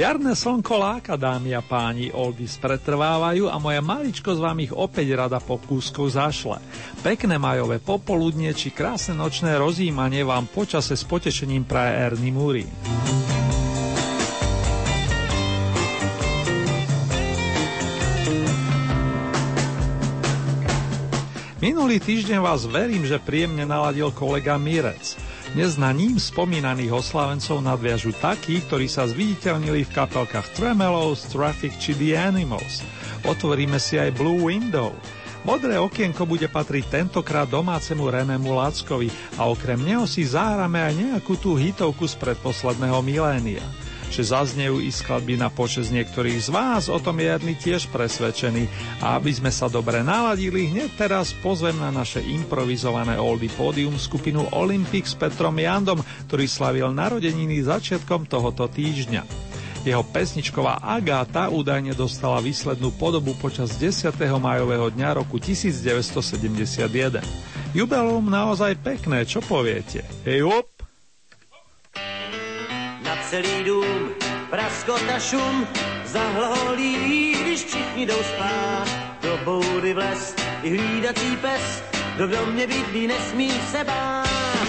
Jarné slnko láka, dámy a páni, oldies pretrvávajú a moja maličko z vám ich opäť rada po kúsku zašle. Pekné majové popoludnie či krásne nočné rozjímanie vám počase s potešením praje Ernie Muri. Minulý týždeň vás verím, že príjemne naladil kolega Mirec. Dnes na ním spomínaných oslávencov nadviažu takí, ktorí sa zviditeľnili v kapelkách Tremelos, Traffic či The Animals. Otvoríme si aj Blue Window. Modré okienko bude patriť tentokrát domácemu Renému Lackovi a okrem neho si zahráme aj nejakú tú hitovku z predposledného milénia že zaznejú i skladby na počas niektorých z vás, o tom je Jarný tiež presvedčený. A aby sme sa dobre naladili, hneď teraz pozvem na naše improvizované Oldy Podium skupinu Olympic s Petrom Jandom, ktorý slavil narodeniny začiatkom tohoto týždňa. Jeho pesničková Agáta údajne dostala výslednú podobu počas 10. majového dňa roku 1971. Jubileum naozaj pekné, čo poviete? Hej op! Celý dům, praskota šum, zahlholí, když všichni jdou spát. Do boudy vles i hlídací pes, kdo v domě bydlí, nesmí se bát.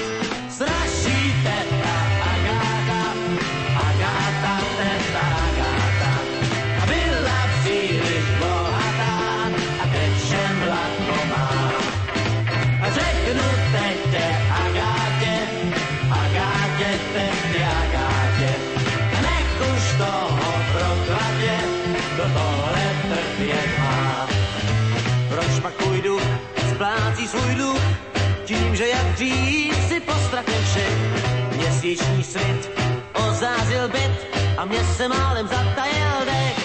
Straší teta svůj dluh, tím, že jak dřív si postrachem všech měsíční svit ozázil byt a mě se málem zatajil dech.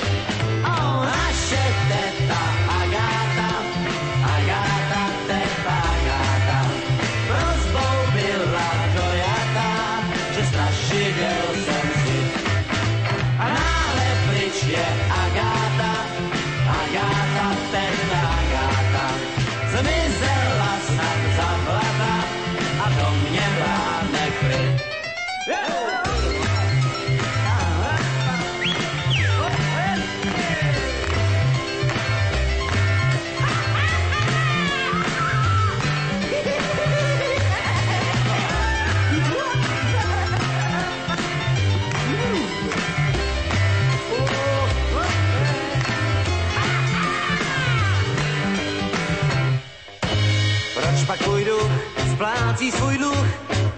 Splácí svůj dluh,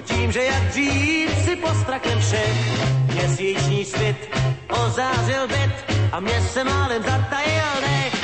tím, že jak dřív si postrachem všech měsíční svit ozářil byt a mě se málem zatajil dech.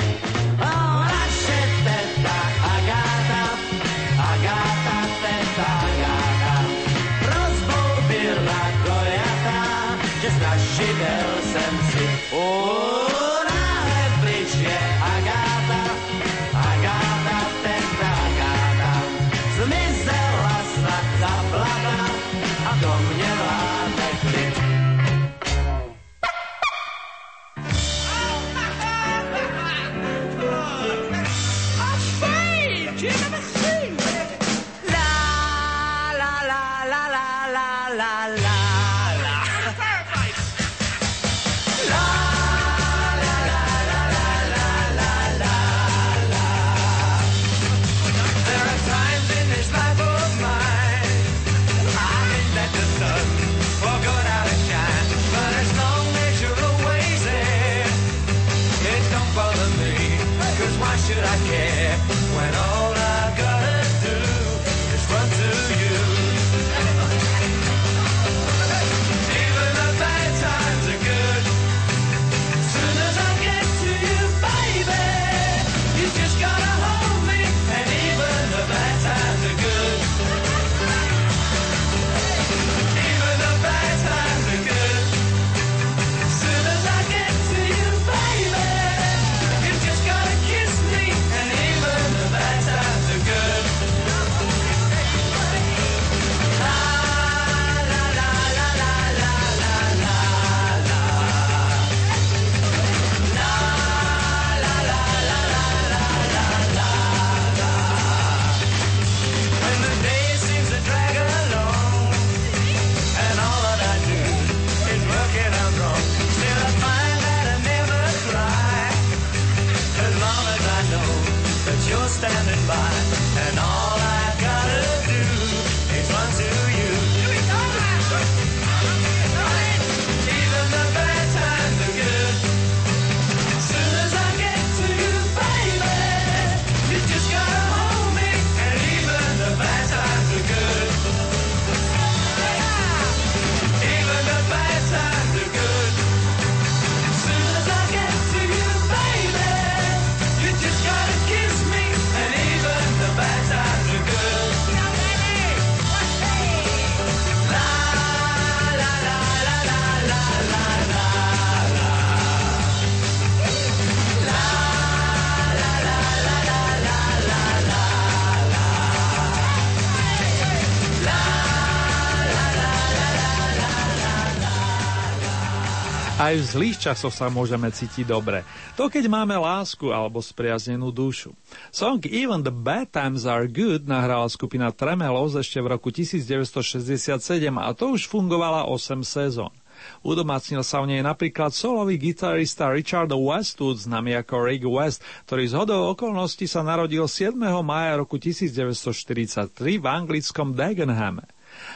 Aj v zlých časoch sa môžeme cítiť dobre. To keď máme lásku alebo spriaznenú dušu. Song Even the Bad Times Are Good nahrala skupina Tremelos ešte v roku 1967 a to už fungovala 8 sezón. Udomácnil sa v nej napríklad solový gitarista Richard Westwood, známy ako Rick West, ktorý z hodou okolností sa narodil 7. maja roku 1943 v anglickom Dagenhame.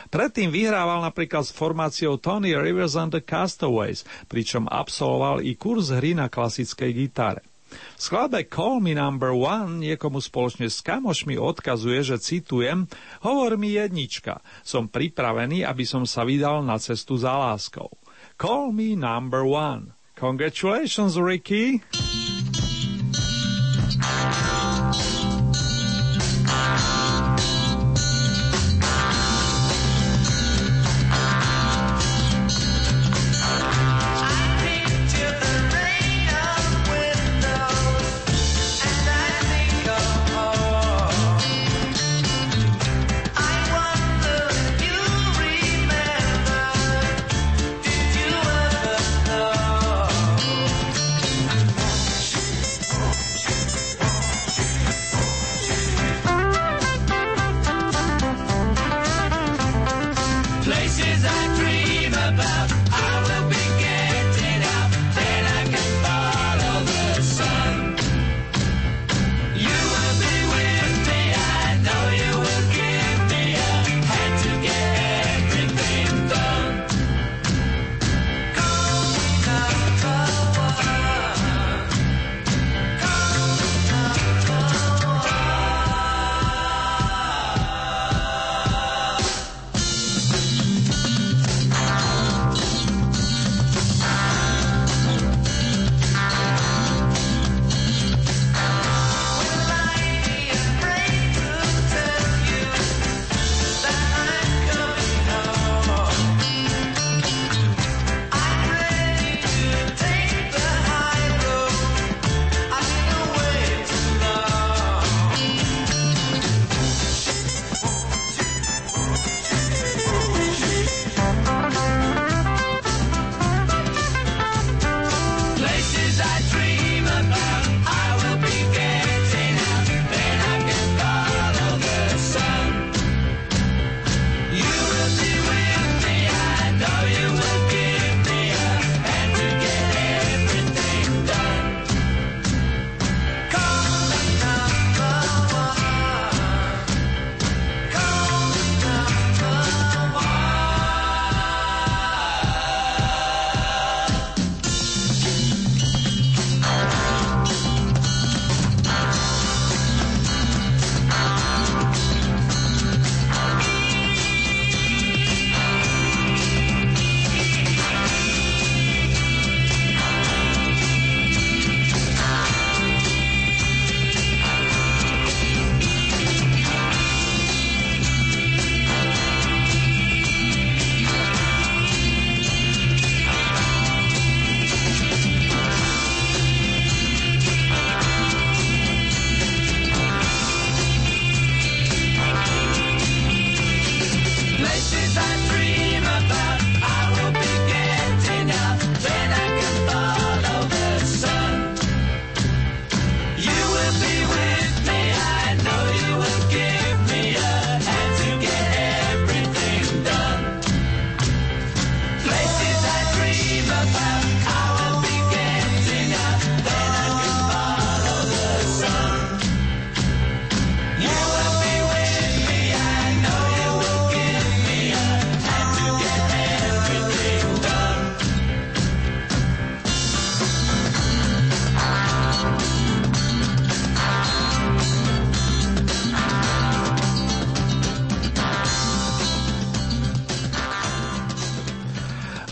Predtým vyhrával napríklad s formáciou Tony Rivers and the Castaways, pričom absolvoval i kurz hry na klasickej gitare. V skladbe Call Me Number One niekomu spoločne s kamošmi odkazuje, že citujem, hovor mi jednička, som pripravený, aby som sa vydal na cestu za láskou. Call me number one. Congratulations, Ricky!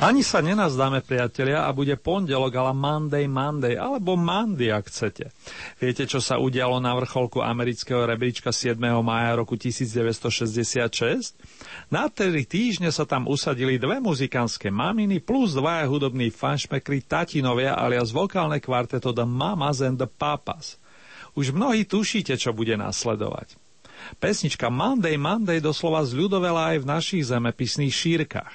Ani sa nenazdáme, priatelia, a bude pondelok, ale Monday, Monday, alebo Monday, ak chcete. Viete, čo sa udialo na vrcholku amerického rebríčka 7. mája roku 1966? Na tri týždne sa tam usadili dve muzikánske maminy plus dvaja hudobní fanšmekry tatinovia alias vokálne kvarteto The Mamas and the Papas. Už mnohí tušíte, čo bude nasledovať. Pesnička Monday Monday doslova zľudovela aj v našich zemepisných šírkach.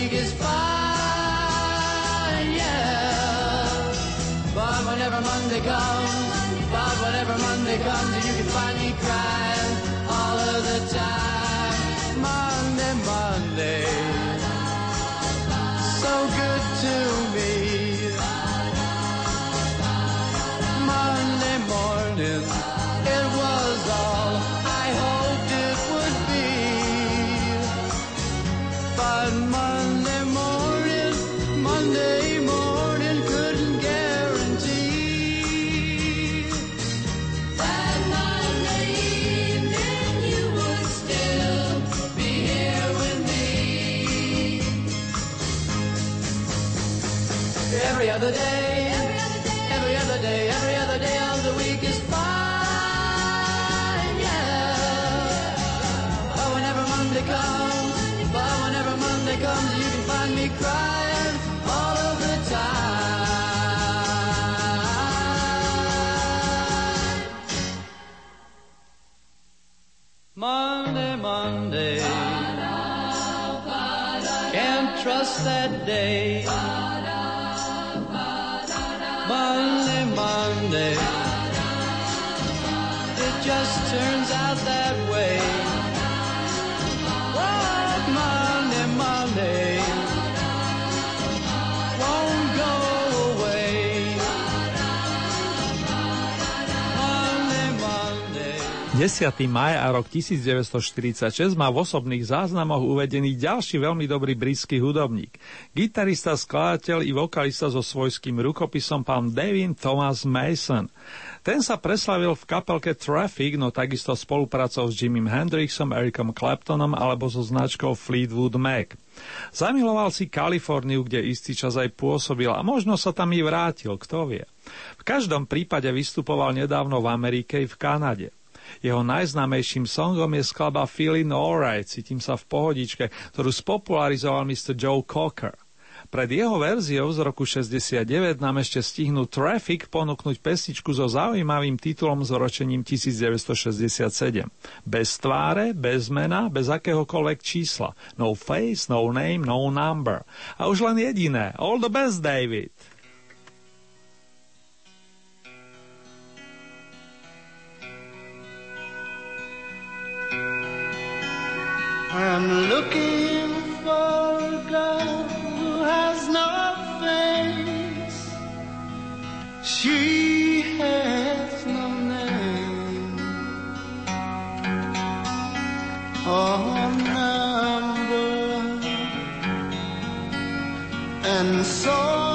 Whenever Monday comes, but whenever Monday comes, you can find me crying other day, every other day, every other day of the week is fine, yeah. But whenever Monday comes, but whenever Monday comes, you can find me crying all of the time. Monday, Monday, can't trust that day. Monday. It just turns out that 10. maj a rok 1946 má v osobných záznamoch uvedený ďalší veľmi dobrý britský hudobník. Gitarista, skladateľ i vokalista so svojským rukopisom pán David Thomas Mason. Ten sa preslavil v kapelke Traffic, no takisto spolupracou s Jimim Hendrixom, Ericom Claptonom alebo so značkou Fleetwood Mac. Zamiloval si Kaliforniu, kde istý čas aj pôsobil a možno sa tam i vrátil, kto vie. V každom prípade vystupoval nedávno v Amerike i v Kanade. Jeho najznámejším songom je skladba Feeling Alright, cítim sa v pohodičke, ktorú spopularizoval Mr. Joe Cocker. Pred jeho verziou z roku 69 nám ešte stihnú Traffic ponúknuť pestičku so zaujímavým titulom s ročením 1967. Bez tváre, bez mena, bez akéhokoľvek čísla. No face, no name, no number. A už len jediné. All the best, David. I'm looking for a girl who has no face. She has no name or number. And so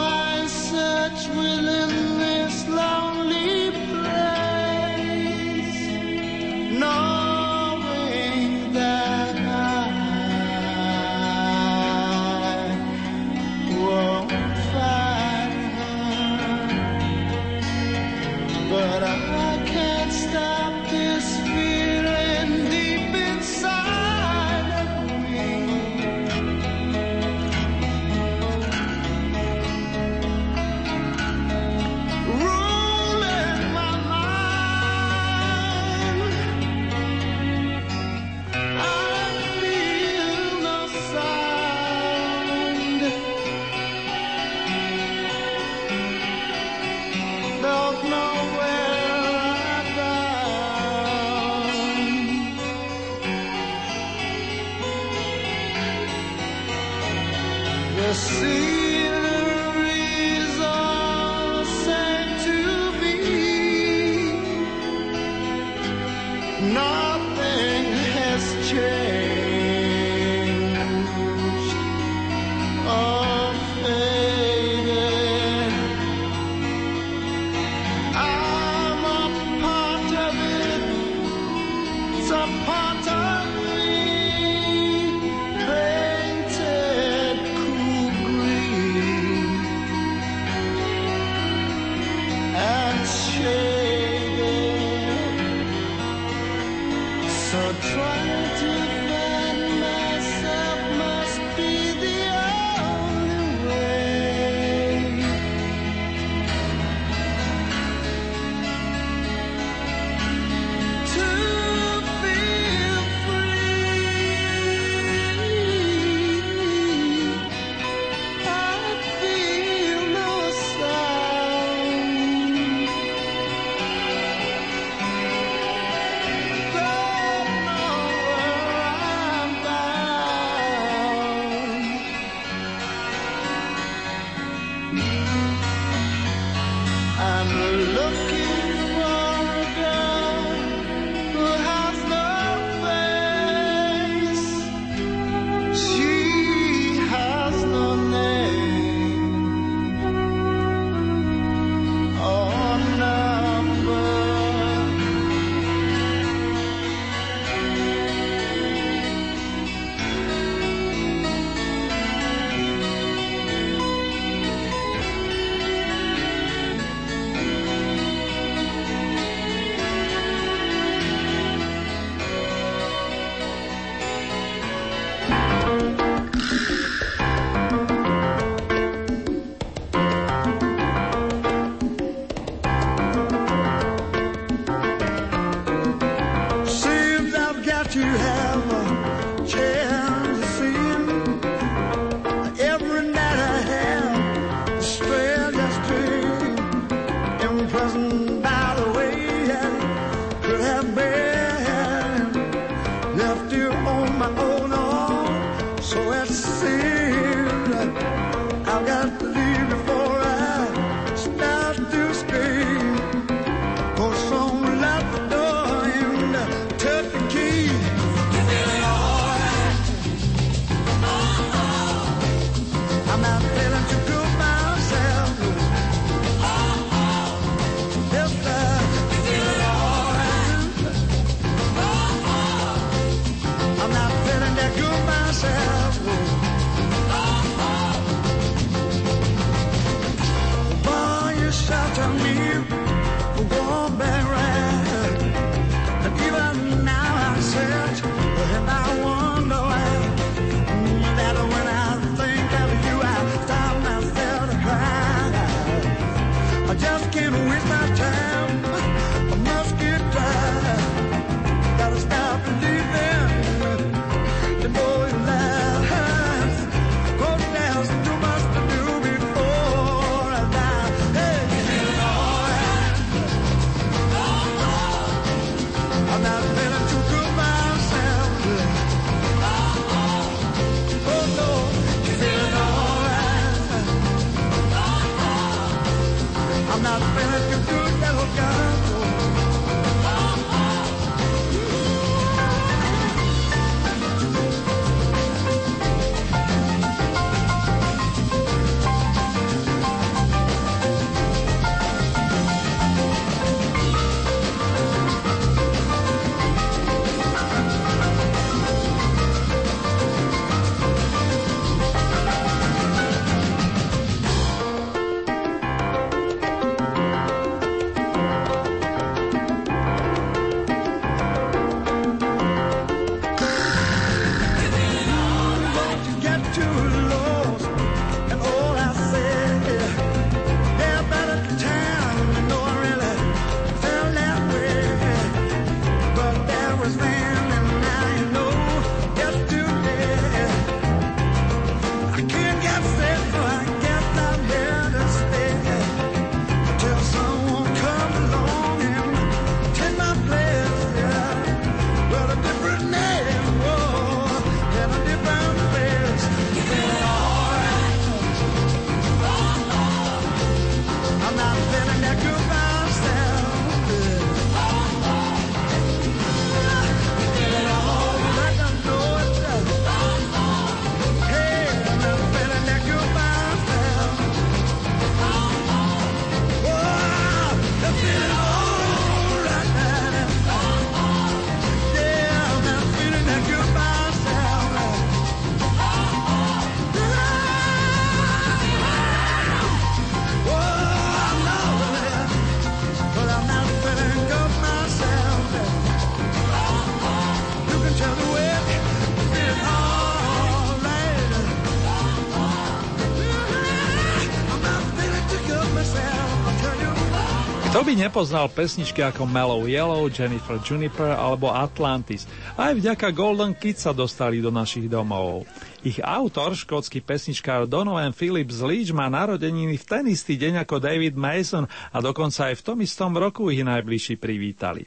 nepoznal pesničky ako Mellow Yellow, Jennifer Juniper alebo Atlantis? Aj vďaka Golden Kids sa dostali do našich domov. Ich autor, škótsky pesničkár Donovan Phillips Leach má narodeniny v ten istý deň ako David Mason a dokonca aj v tom istom roku ich najbližší privítali.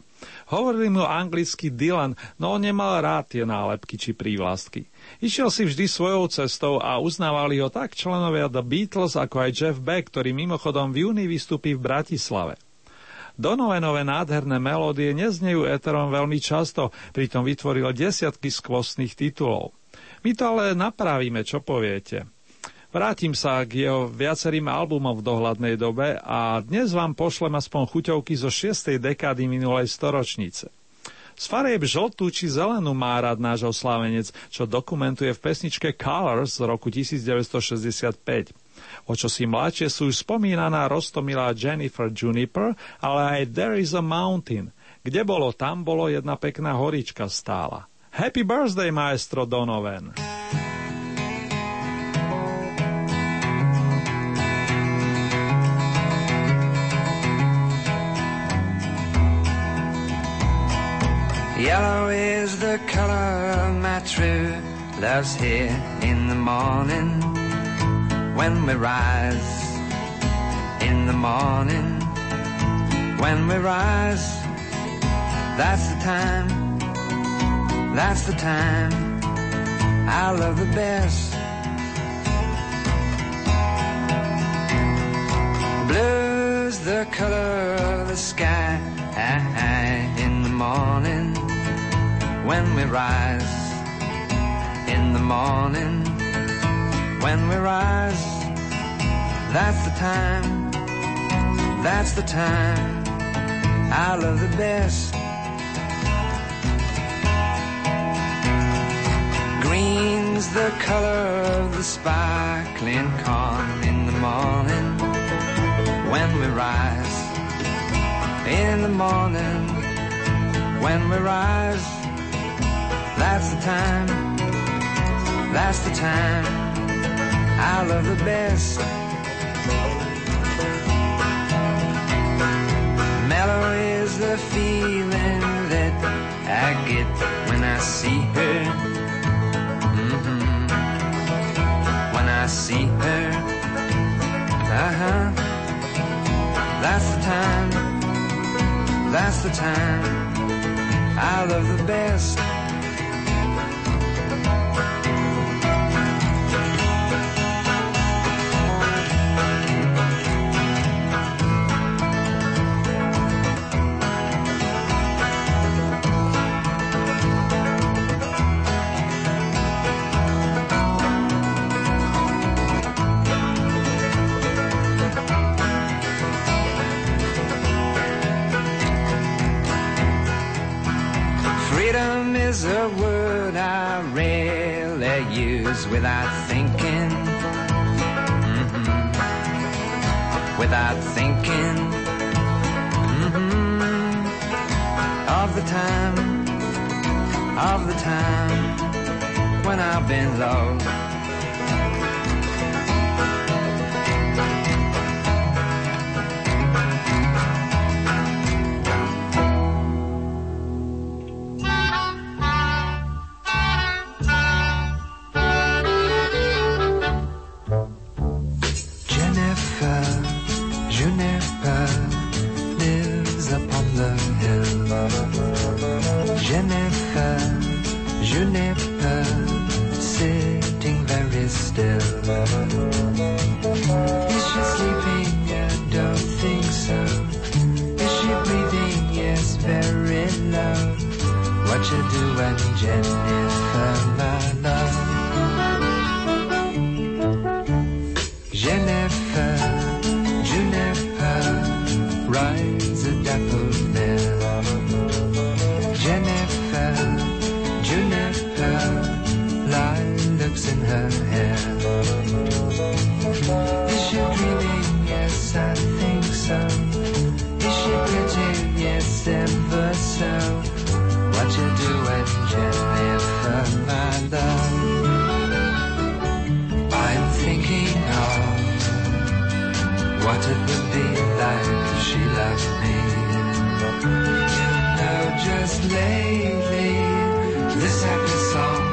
Hovorili mu anglicky Dylan, no on nemal rád tie nálepky či prívlastky. Išiel si vždy svojou cestou a uznávali ho tak členovia The Beatles ako aj Jeff Beck, ktorý mimochodom v júni vystúpi v Bratislave. Donovanové nádherné melódie neznejú éterom veľmi často, pritom vytvoril desiatky skvostných titulov. My to ale napravíme, čo poviete. Vrátim sa k jeho viacerým albumom v dohľadnej dobe a dnes vám pošlem aspoň chuťovky zo 6. dekády minulej storočnice. Z farieb žltú či zelenú má rád náš oslávenec, čo dokumentuje v pesničke Colors z roku 1965. O čo si mladšie sú už spomínaná rostomilá Jennifer Juniper, ale aj There is a Mountain. Kde bolo, tam bolo jedna pekná horička stála. Happy birthday, maestro Donovan! Yellow is the color my true love's here in the morning when we rise in the morning. When we rise that's the time that's the time. I love the best. Blue's the color of the sky in the morning. When we rise in the morning when we rise. That's the time. That's the time. I love the best. Green's the color of the sparkling corn in the morning when we rise. In the morning when we rise. That's the time. That's the time I love the best. Mellow is the feeling that I get when I see her. Mm-hmm. when I see her. Uh-huh. That's the time. That's the time. I love the best use without thinking. Mm-hmm. Without thinking. Mm-hmm. Of the time, of the time when I've been low. took the lead like she loved me. You know, just lately, this happy song,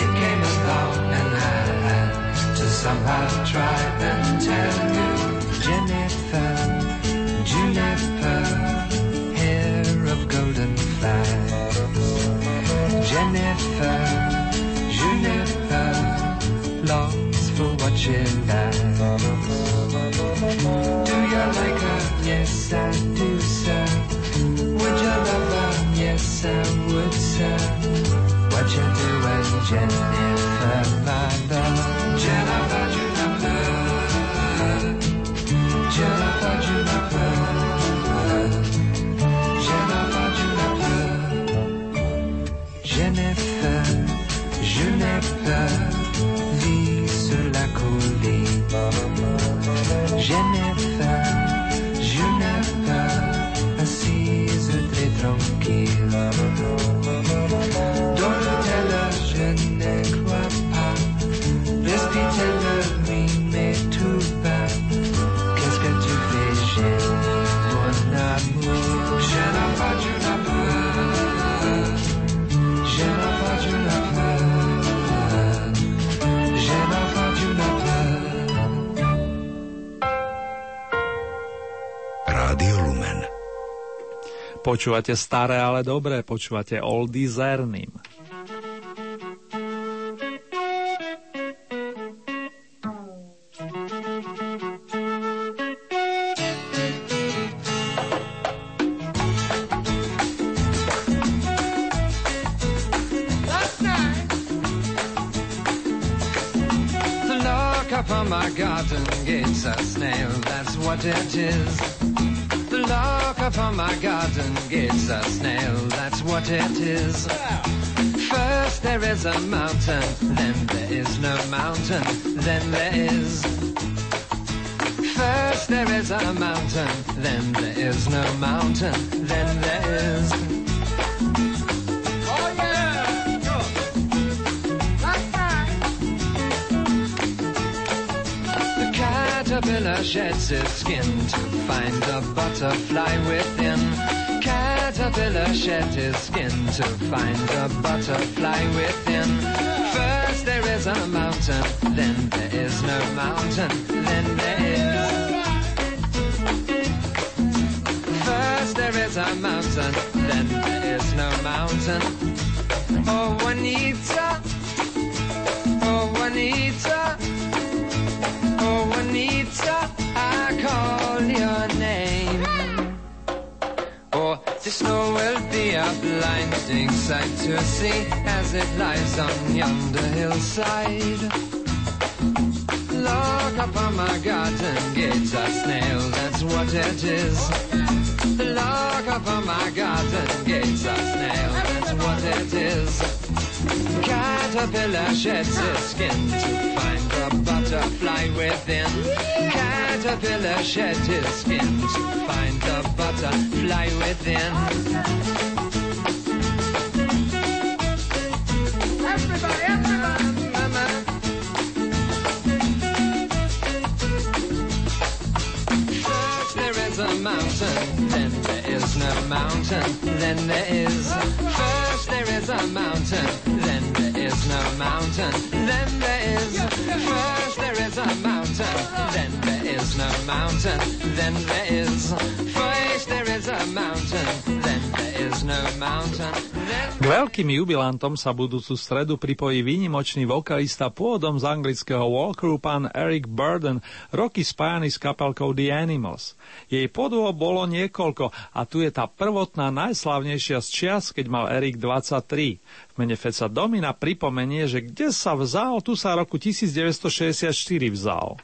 it came along and I had to somehow try and tell me. Počúvate staré, ale dobré, počúvate Oldy Zernim. It is. First there is a mountain, then there is no mountain, then there is. First there is a mountain, then there is no mountain, then there is. Oh yeah! The caterpillar sheds its skin to find a butterfly within. Caterpillar sheds his skin to find a butterfly within. First there is a mountain, then there is no mountain, then there is. First there is a mountain, then there is no mountain. Oh Juanita, oh Juanita. Oh, Juanita, I call your the snow will be a blinding sight to see as it lies on yonder hillside. Look upon my garden gates, a snail, that's what it is. Look upon my garden gates, a snail, that's what it is. Caterpillar sheds its skin to find the butterfly within. Caterpillar sheds his skin to find the butterfly within. Everybody, everybody! First there is a mountain, then there is no mountain, then there is. First there is a mountain, then there is no mountain, then there is. First there is a mountain, then there is no mountain, then there is. First there is a mountain, then there is no mountain, K veľkým jubilantom sa budúcu stredu pripojí výnimočný vokalista pôvodom z anglického walkeru pán Eric Burden, roky spájany s kapelkou The Animals. Jej podôb bolo niekoľko a tu je tá prvotná najslavnejšia z čias, keď mal Eric 23. Mene Feca Domina pripomenie, že kde sa vzal, tu sa roku 1964 vzal.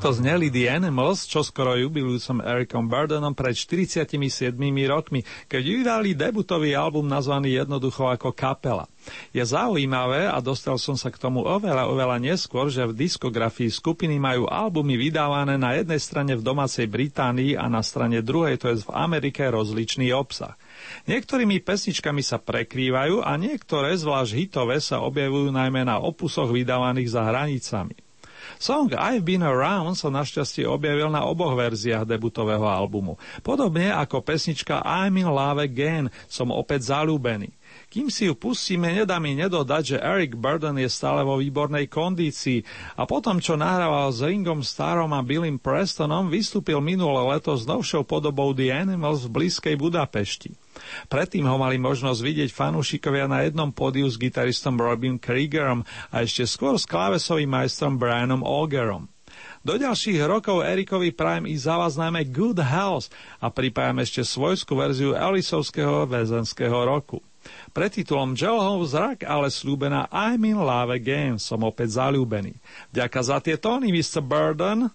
Takto zneli The Animals, čo skoro jubilujúcom Ericom Burdenom pred 47 rokmi, keď vydali debutový album nazvaný jednoducho ako Kapela. Je zaujímavé a dostal som sa k tomu oveľa, oveľa neskôr, že v diskografii skupiny majú albumy vydávané na jednej strane v domácej Británii a na strane druhej, to je v Amerike, rozličný obsah. Niektorými pesničkami sa prekrývajú a niektoré, zvlášť hitové, sa objavujú najmä na opusoch vydávaných za hranicami. Song I've Been Around sa našťastie objavil na oboch verziách debutového albumu. Podobne ako pesnička I'm in Love Again, som opäť zalúbený. Kým si ju pustíme, nedá mi nedodať, že Eric Burden je stále vo výbornej kondícii a potom, čo nahrával s Ringom Starom a Billym Prestonom, vystúpil minulé leto s novšou podobou The Animals v blízkej Budapešti. Predtým ho mali možnosť vidieť fanúšikovia na jednom pódiu s gitaristom Robin Kriegerom a ešte skôr s klávesovým majstrom Brianom Olgerom. Do ďalších rokov Erikovi prajem i za vás najmä Good Health a pripájam ešte svojskú verziu Elisovského väzenského roku. Pre titulom Joelhov zrak, ale slúbená I'm in love again, som opäť zalúbený. Ďaká za tie tóny, Mr. Burden.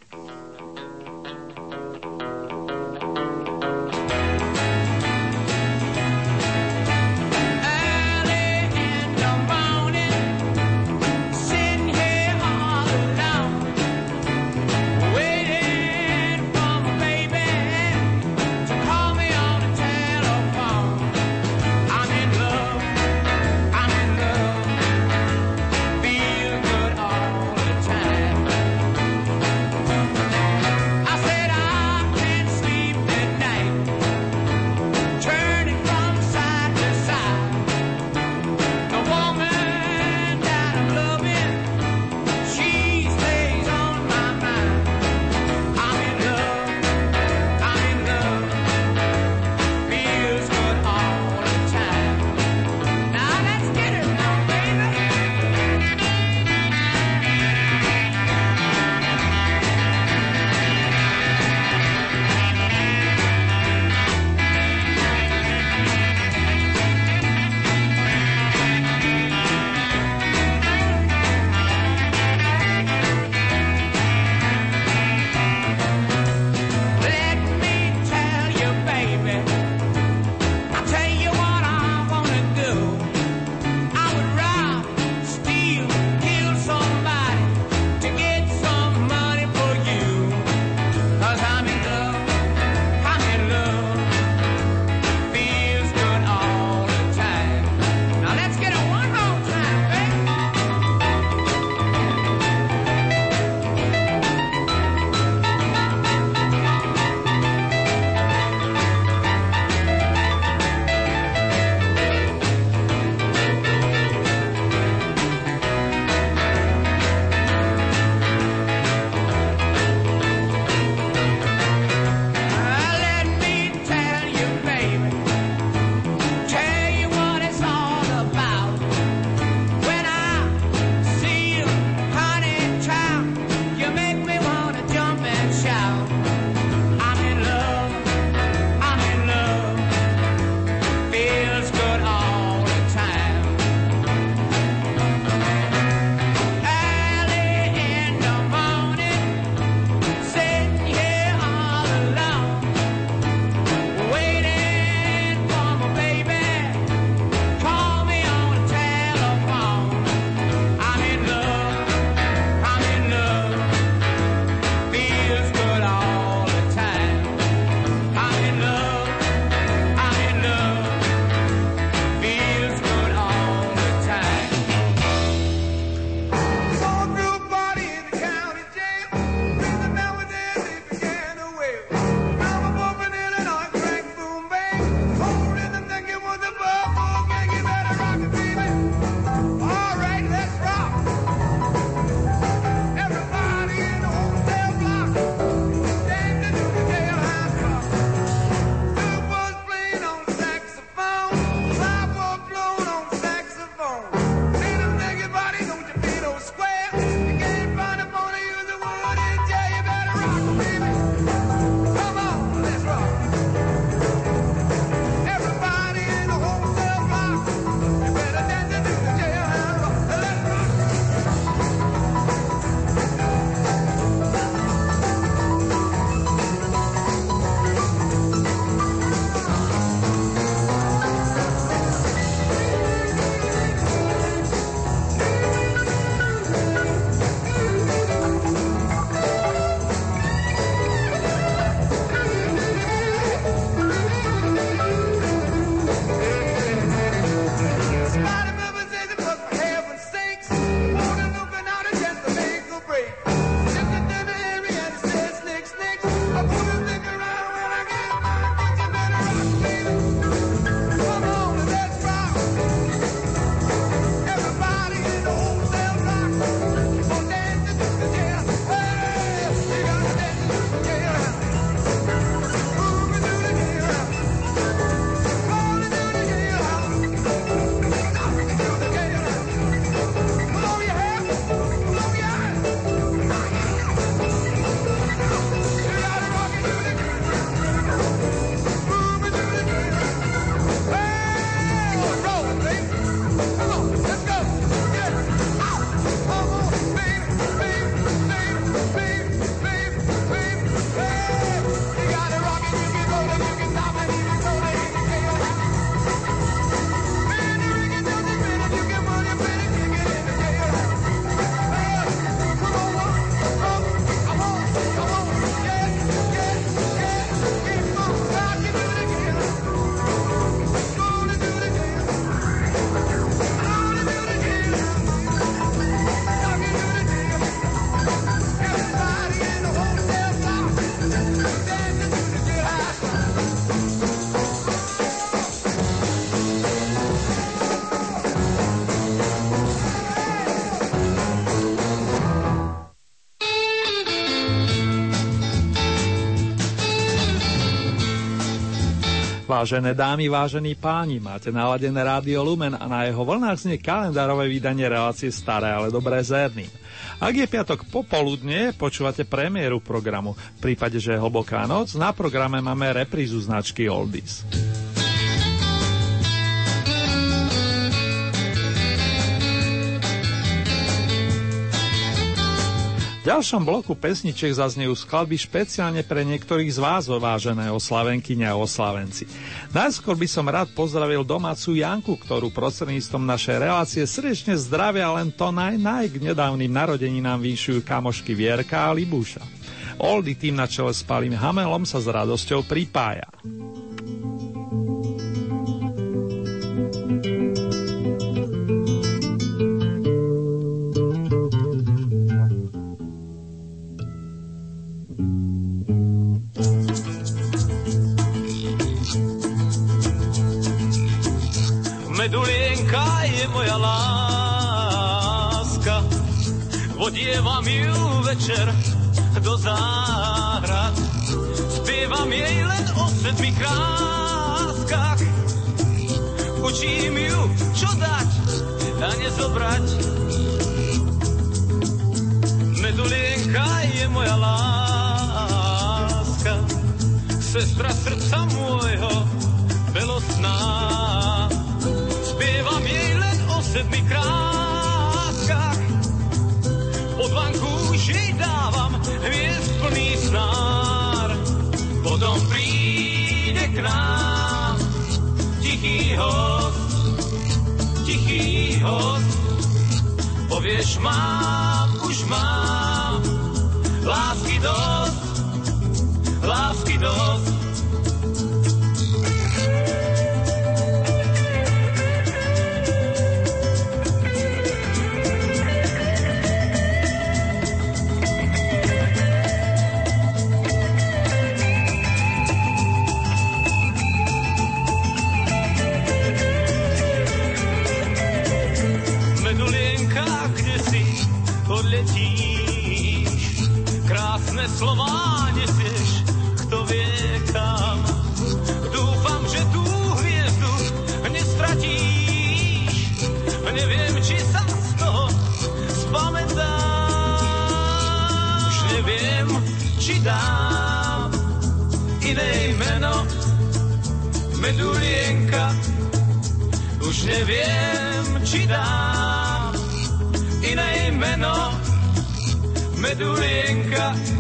Vážené dámy, vážení páni, máte naladené rádio Lumen a na jeho vlnách znie kalendárové vydanie relácie Staré, ale dobré zérnym. Ak je piatok popoludne, počúvate premiéru programu. V prípade, že je hlboká noc, na programe máme reprízu značky Oldies. V ďalšom bloku pesničiek zaznejú skladby špeciálne pre niektorých z vás, vážené oslavenkyne a oslavenci. Najskôr by som rád pozdravil domácu Janku, ktorú prostredníctvom našej relácie srdečne zdravia len to naj, naj k nedávnym narodeninám vyšujú kamošky Vierka a Libuša. Oldy tým na čele s Palým Hamelom sa s radosťou pripája. Večer do záhrad. Spievam jej len o sedmi kráskach, učím ju, čo dať a nezobrať. Medulienka je moja láska, sestra srdca môjho, belosná sedmi krátkach. Pod vanku už jej dávam hviezd plný snár. Potom príde k nám tichý host, tichý host. Povieš, mám, už mám lásky dosť, lásky dosť. Či dám iné meno, medulienka.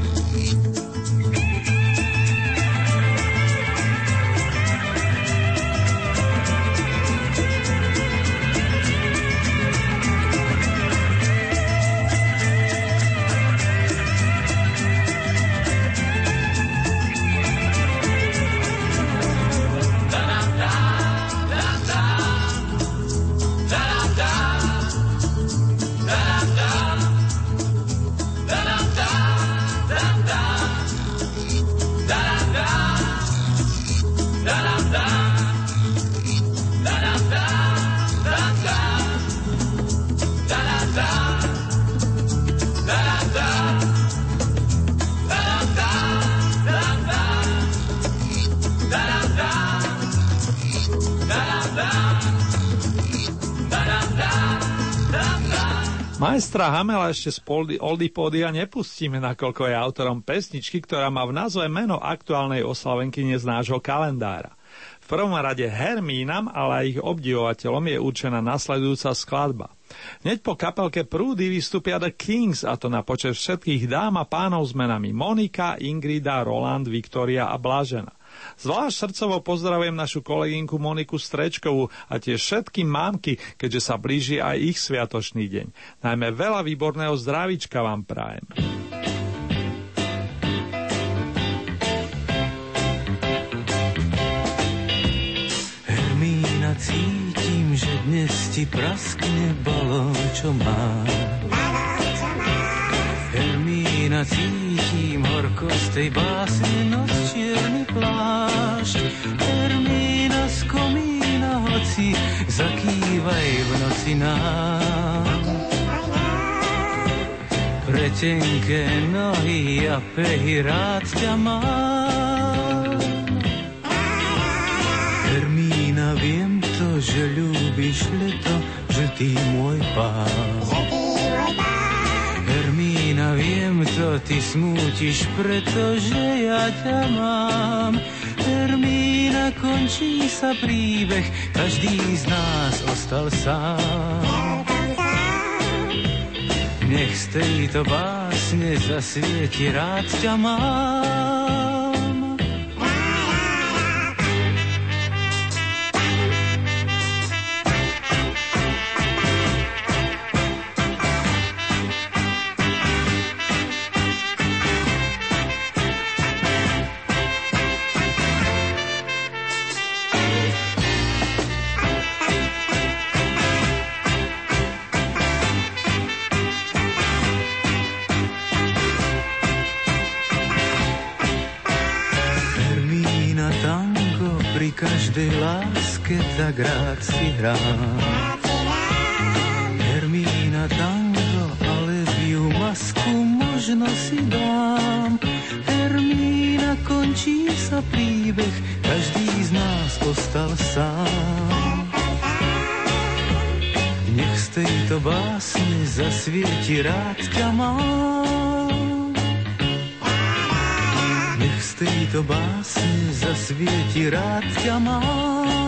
Majstra Hamela ešte z Oldy Podia nepustíme, nakoľko je autorom pesničky, ktorá má v názve meno aktuálnej oslavenky z nášho kalendára. V prvom rade Hermínam, ale aj ich obdivovateľom je určená nasledujúca skladba. Hneď po kapelke Prúdy vystúpia The Kings, a to na počet všetkých dám a pánov s menami Monika, Ingrida, Roland, Viktoria a Blažena. Zvlášť srdcovo pozdravujem našu kolegynku Moniku Strečkovú a tiež všetky mámky, keďže sa blíži aj ich sviatočný deň. Najmä veľa výborného zdravíčka vám prajem. Hermína, cítim, že dnes ti praskne balón, čo má. Hermína, cítim horkosť tej básne noc čierny plášť. Hermína z komína, hoci zakývaj v noci nám. Pre tenké nohy a pehy rád ťa mám. že ľúbiš leto, že ty môj pán. To, ty smútiš, pretože ja ťa mám. Hermína, končí sa príbeh, každý z nás ostal sám. Nech z tejto básne zasvieti, rád ťa mám. Tak rád si hrám. Hermína tango, ale biu masku možno si dám. Hermína končí sa príbeh, každý z nás ostal sám. Nech z tejto básne zasvieti rád ťa mám. Z tejto básne zasvieti rád ťa mám.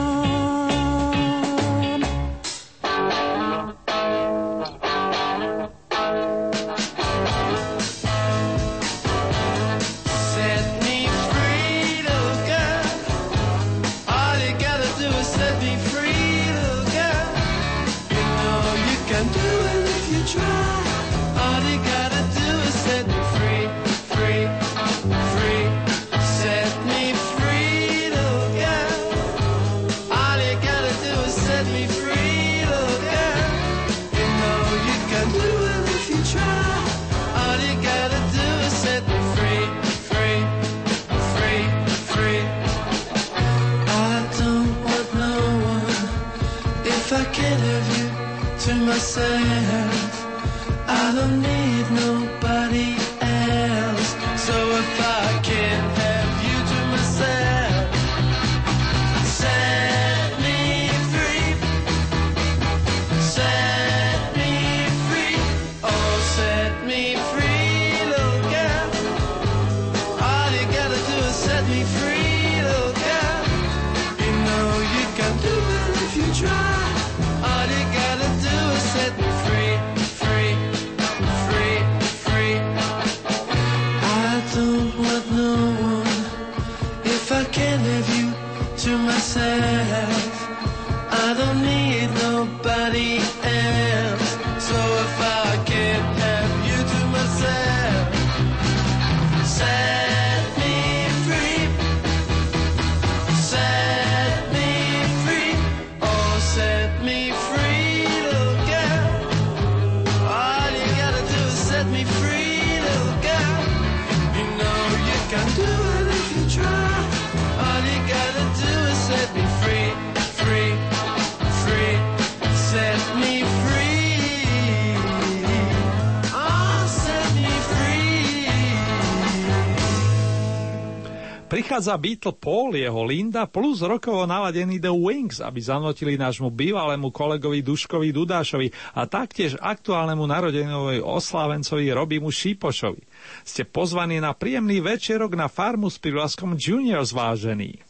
Prichádza Beatle Paul, jeho Linda plus rokovo naladený The Wings, aby zanotili nášmu bývalému kolegovi Duškovi Dudášovi a taktiež aktuálnemu narodenovi oslávencovi Robimu Šípošovi. Ste pozvaní na príjemný večerok na farmu s privlaskom Junior zvážený.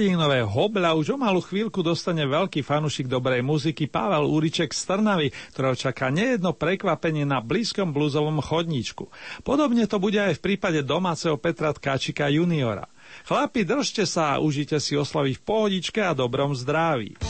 Narodeninové hobľa už o malú chvíľku dostane veľký fanušik dobrej muziky Pavel Úriček z Trnavy, ktorého čaká nejedno prekvapenie na blízkom bluzovom chodníčku. Podobne to bude aj v prípade domáceho Petra Tkáčika juniora. Chlapi, držte sa a užite si oslavy v pohodičke a dobrom zdraví.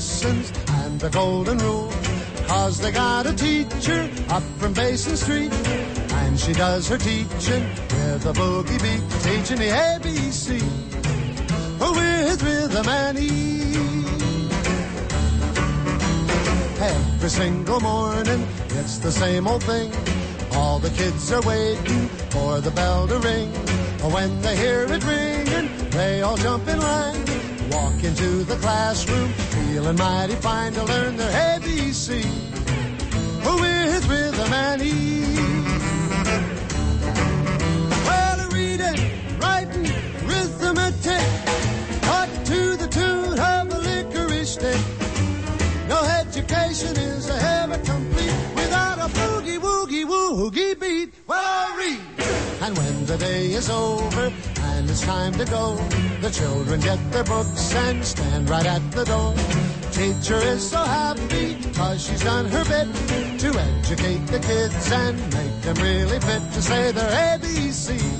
Lessons and the golden rule. Cause they got a teacher up from Basin Street. And she does her teaching with a boogie beat, teaching the ABC with rhythm and ease. Every single morning, it's the same old thing. All the kids are waiting for the bell to ring. When they hear it ringing, they all jump in line, walk into the classroom, feeling mighty fine to learn their ABC with rhythm and ease. Well, reading, writing, arithmetic, taught to the tune of a licorice stick. No education is ever complete without a boogie woogie woogie beat. Well, I'll read. And when the day is over it's time to go, the children get their books and stand right at the door. Teacher is so happy cause she's done her bit to educate the kids and make them really fit to say their ABC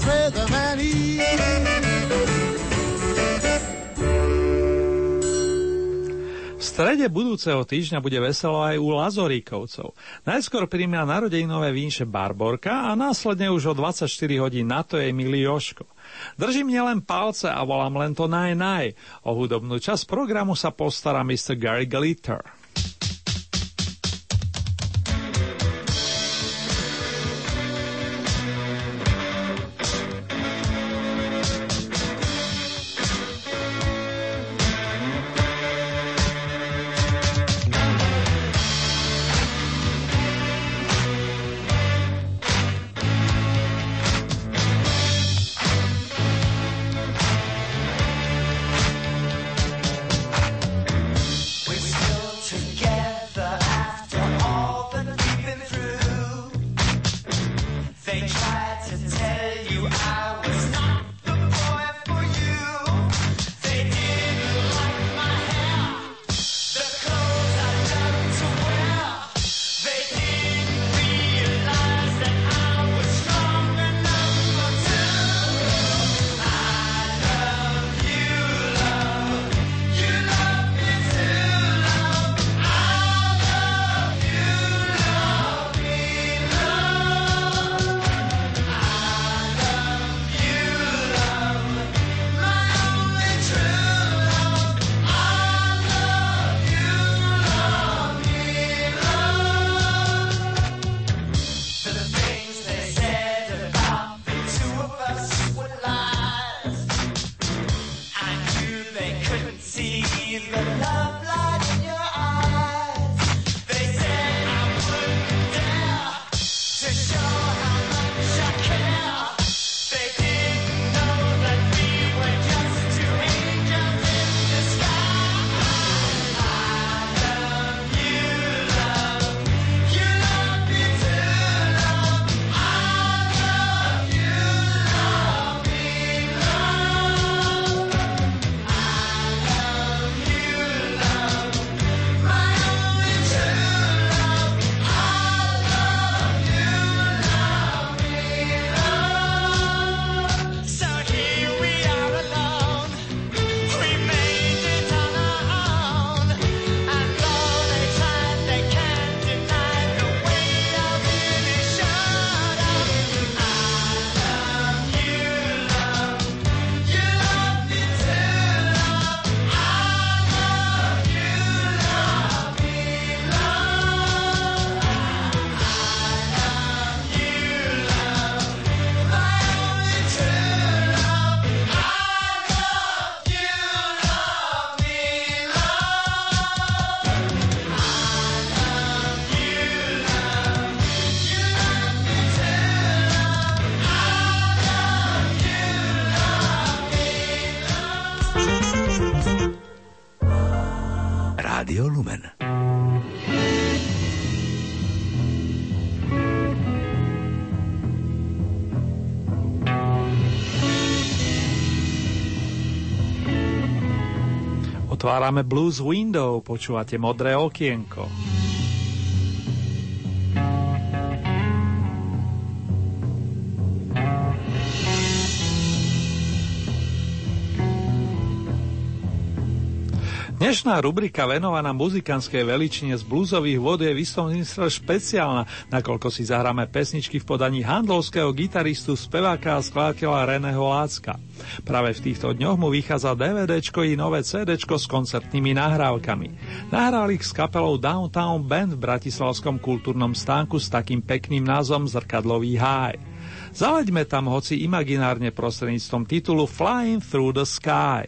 say the man V strede budúceho týždňa bude veselo aj u Lazoríkovcov. Najskôr príjmia narodeninové vinše Barborka a následne už o 24 hodín na to je milý Joško. Držím nielen palce a volám len to naj naj. O hudobnú časť programu sa postará Mr. Gary Glitter. Otvárame Blues Window, počúvate modré okienko. Dnešná rubrika venovaná muzikánskej veličine z blúzových vod je v istom zmysle špeciálna, nakoľko si zahráme pesničky v podaní handlovského gitaristu, speváka a skladateľa Reného Lácka. Práve v týchto dňoch mu vychádza DVDčko i nové CDčko s koncertnými nahrávkami. Nahrál ich s kapelou Downtown Band v Bratislavskom kultúrnom stánku s takým pekným názvom Zrkadlový háj. Zaleďme tam hoci imaginárne prostredníctvom titulu Flying Through the Sky.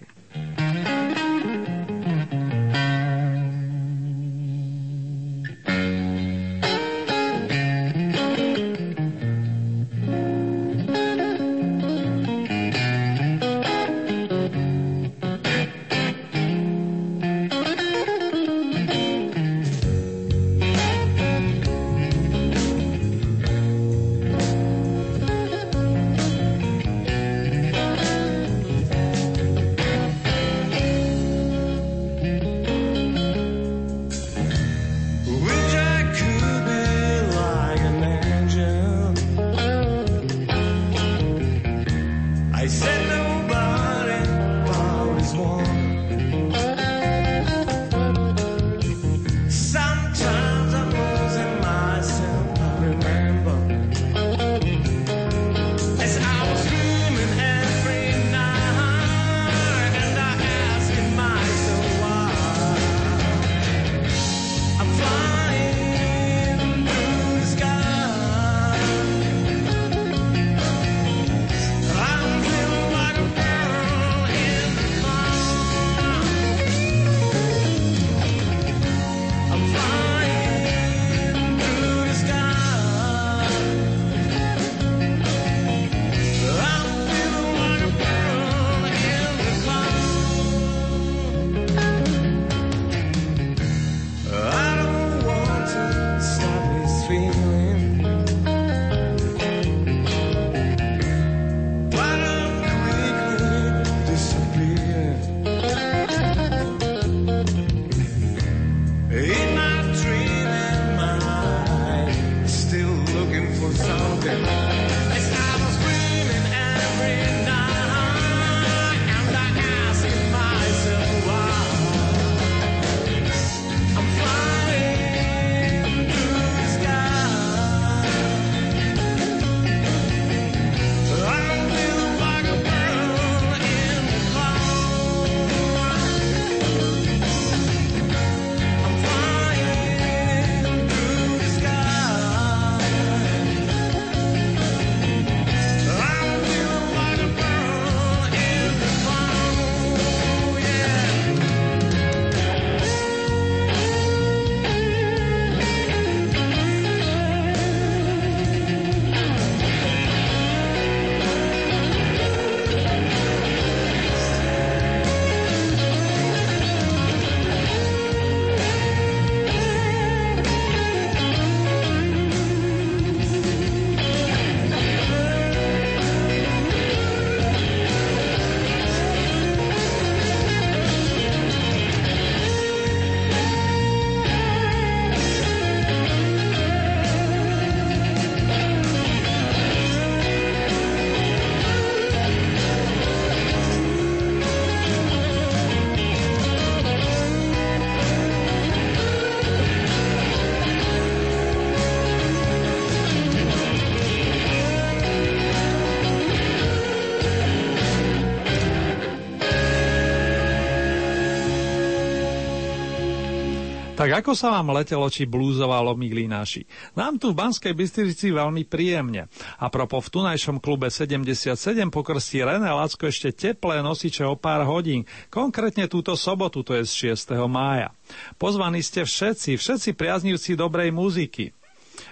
Tak ako sa vám letelo, či blúzovalo, milí naši? Nám tu v Banskej Bystrici veľmi príjemne. A propo v tunajšom klube 77 pokrstí René Lacko ešte teplé nosiče o pár hodín, konkrétne túto sobotu, to je z 6. mája. Pozvaní ste všetci, všetci priaznivci dobrej muziky.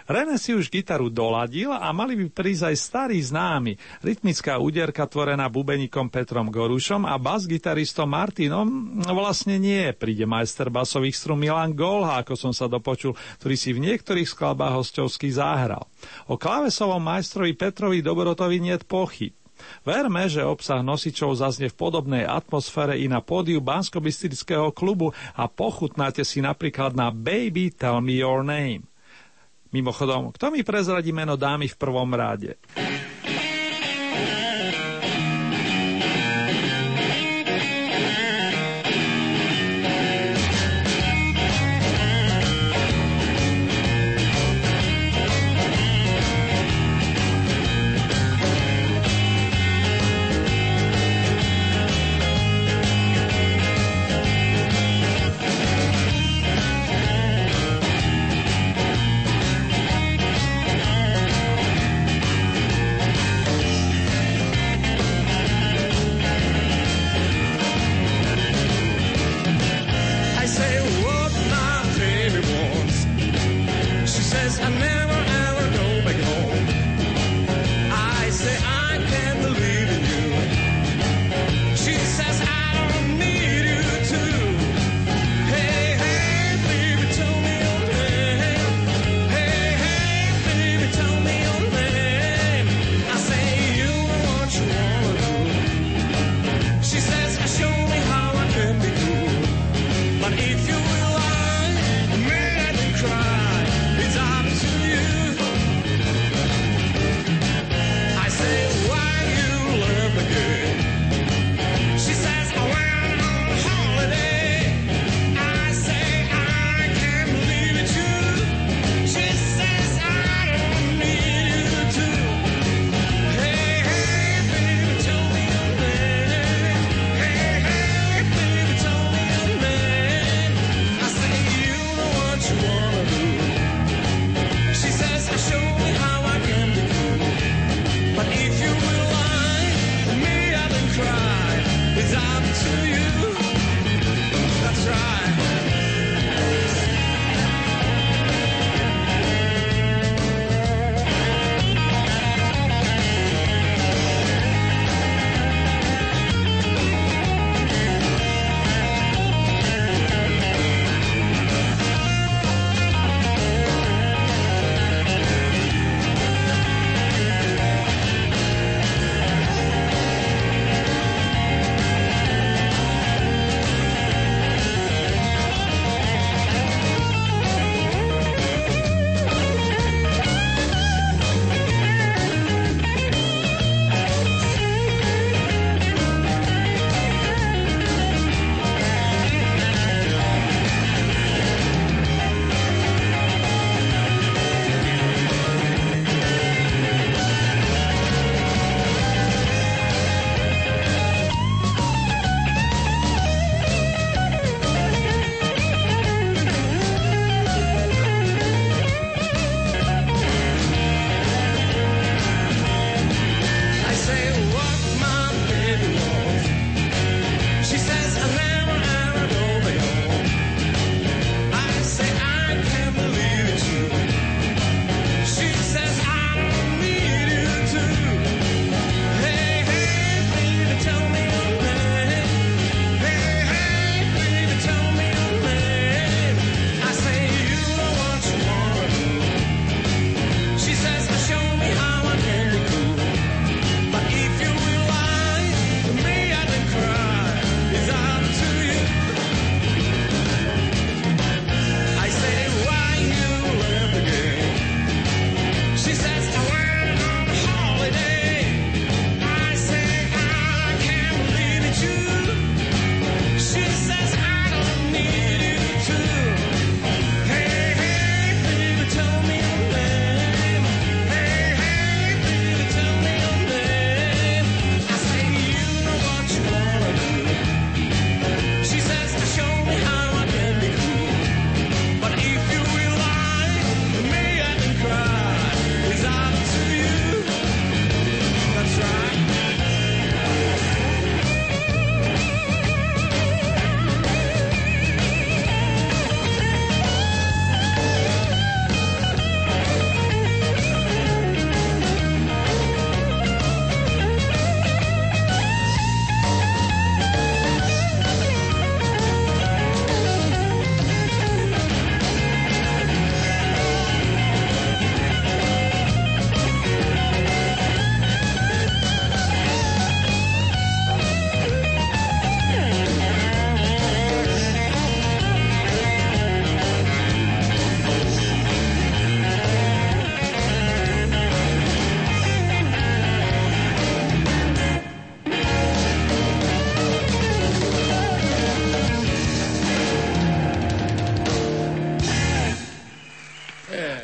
René si už gitaru doladil a mali by prísť aj starí známi. Rytmická úderka tvorená bubenikom Petrom Gorušom a bas-gitaristom Martinom vlastne nie. Príde majster basových strum Milan Golha, ako som sa dopočul, ktorý si v niektorých skladbách hostovsky zahral. O klávesovom majstrovi Petrovi Dobrotovi niet pochyb. Verme, že obsah nosičov zaznie v podobnej atmosfére i na pódiu bansko klubu a pochutnáte si napríklad na Baby Tell Me Your Name. Mimochodom, kto mi prezradí meno dámy v prvom ráde?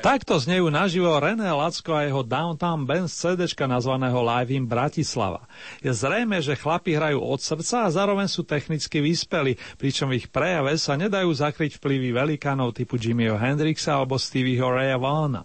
Takto znejú naživo René Lacko a jeho Downtown Band z CD nazvaného Live in Bratislava. Je zrejme, že chlapi hrajú od srdca a zároveň sú technicky vyspeli, pričom ich prejave sa nedajú zakryť vplyvy velikánov typu Jimmyho Hendrixa alebo Stevieho Raya Vaughna.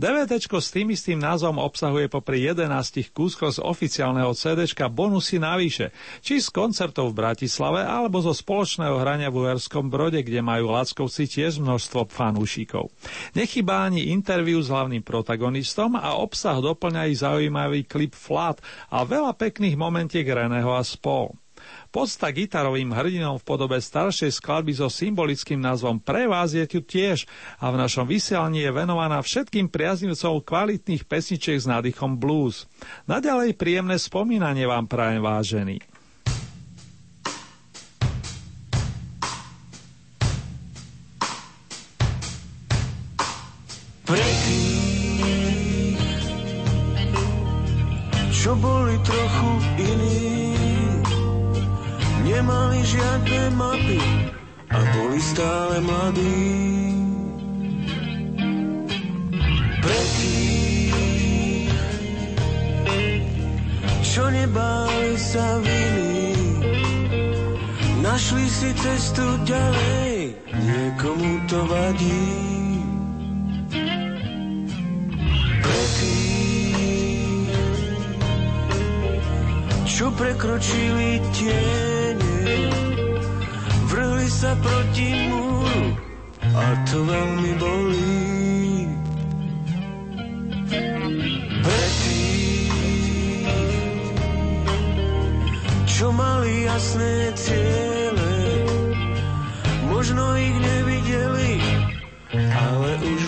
DVD s tým istým názvom obsahuje popri 11 kúskoch z oficiálneho CD bonusy navyše, či z koncertov v Bratislave alebo zo spoločného hrania v Uherskom Brode, kde majú Lackovci tiež množstvo fanúšikov. Nechybá ani interviu s hlavným protagonistom a obsah doplňa i zaujímavý klip Flat a veľa pekných momentiek Reného a spol. Podsta gitarovým hrdinom v podobe staršej skladby so symbolickým názvom Pre vás je tu tiež a v našom vysielaní je venovaná všetkým priaznivcom kvalitných pesničiek s nádychom blues. Naďalej príjemné spomínanie vám prajem vážený. Pre čo boli trochu iní nemali žiadne mapy a boli stále mladí. Pre tých, čo nebáli sa viny, našli si cestu ďalej, niekomu to vadí. Čo prekročili tie vrhli sa proti múru a to veľmi bolí. Pre tých, čo mali jasné ciele, možno ich nevideli, ale už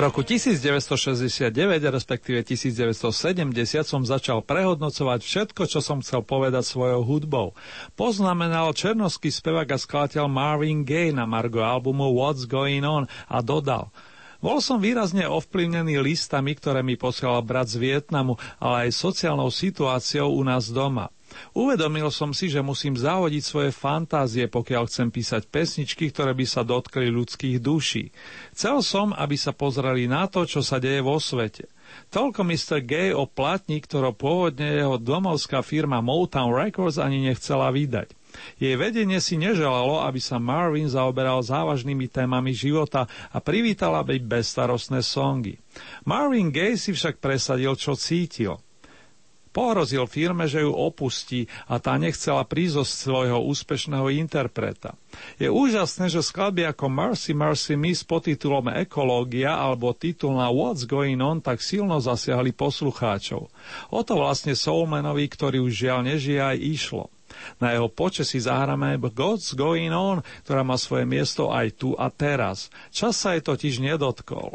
roku 1969, respektíve 1970 som začal prehodnocovať všetko, čo som chcel povedať svojou hudbou. Poznamenal černovský spevák a skladateľ Marvin Gaye na Margo albumu What's Going On a dodal Bol som výrazne ovplyvnený listami, ktoré mi posielal brat z Vietnamu, ale aj sociálnou situáciou u nás doma. Uvedomil som si, že musím zahodiť svoje fantázie, pokiaľ chcem písať pesničky, ktoré by sa dotkli ľudských duší. Chcel som, aby sa pozreli na to, čo sa deje vo svete. Toľko Mr. Gay o platni, ktorou pôvodne jeho domovská firma Motown Records ani nechcela vydať. Jej vedenie si neželalo, aby sa Marvin zaoberal závažnými témami života a privítal, aby bezstarostné songy. Marvin Gaye si však presadil, čo cítil. Pohrozil firme, že ju opustí a tá nechcela prísť svojho úspešného interpreta. Je úžasné, že skladby ako Mercy Mercy Me s podtitulom Ekológia alebo titul na What's Going On tak silno zasiahli poslucháčov. O to vlastne Soulmanovi, ktorý už žiaľ nežije, aj išlo. Na jeho počesí zahráme God's Going On, ktorá má svoje miesto aj tu a teraz. Čas sa jej totiž nedotkol.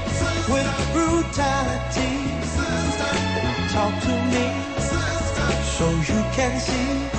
with brutality. Talk to me so you can see.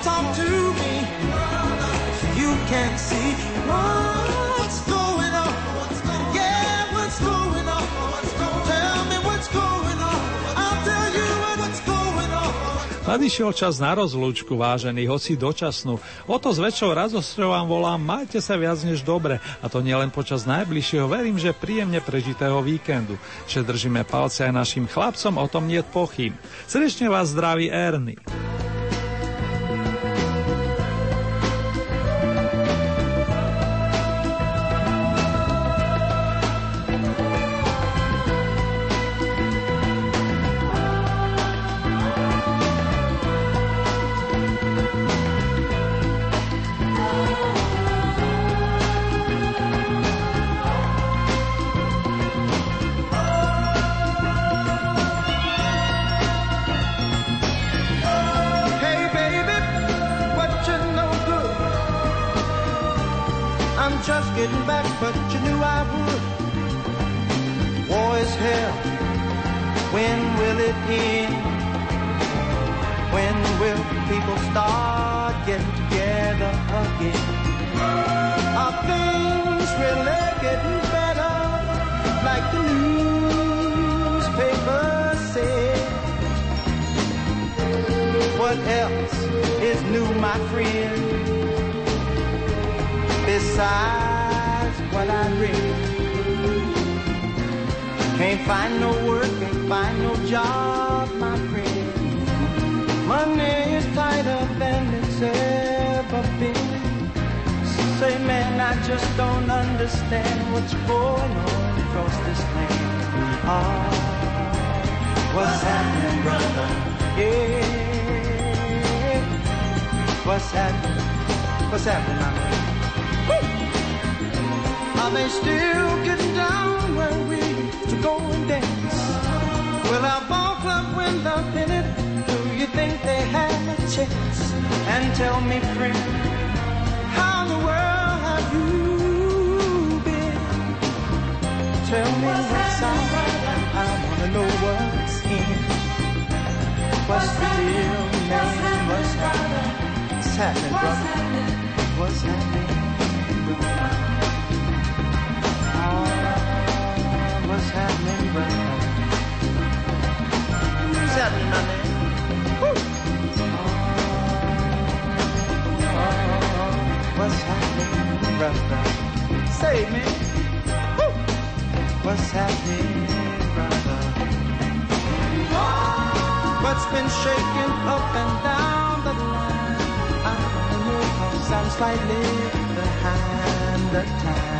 Talk to me you can see what's going on. Yeah, what's going on? Tell me what's going on. I'll tell you what's going on. Nadišiel čas na rozlúčku, vážený, hoci dočasnú. O to s väčšou radosťou vám volám, majte sa viac než dobre. A to nielen počas najbližšieho, verím, že príjemne prežitého víkendu. Že držíme palce aj našim chlapcom, o tom nie pochým. Srdečne vás zdraví Ernie. Tell me, friend, how in the world have you been? Tell me what's out. I wanna know what's in. What's the deal, man? What's happening? What's happening, brother? What's happening? Ah, what's happening, brother? What's happening, my name? What's happening, brother? Say me. What's happening, brother? What's been shaking up and down the line? I don't know, cause I'm slightly hand. the time.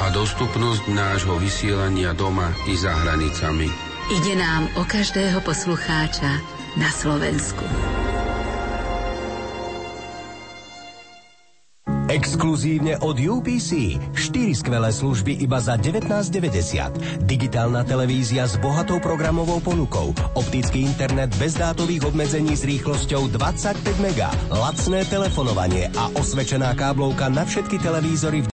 a dostupnosť nášho vysielania doma i za hranicami. Ide nám o každého poslucháča na Slovensku. Exkluzívne od UPC. 4 skvelé služby iba za 19,90. Digitálna televízia s bohatou programovou ponukou. Optický internet bez dátových obmedzení s rýchlosťou 25 mega. Lacné telefonovanie a osvečená káblovka na všetky televízory v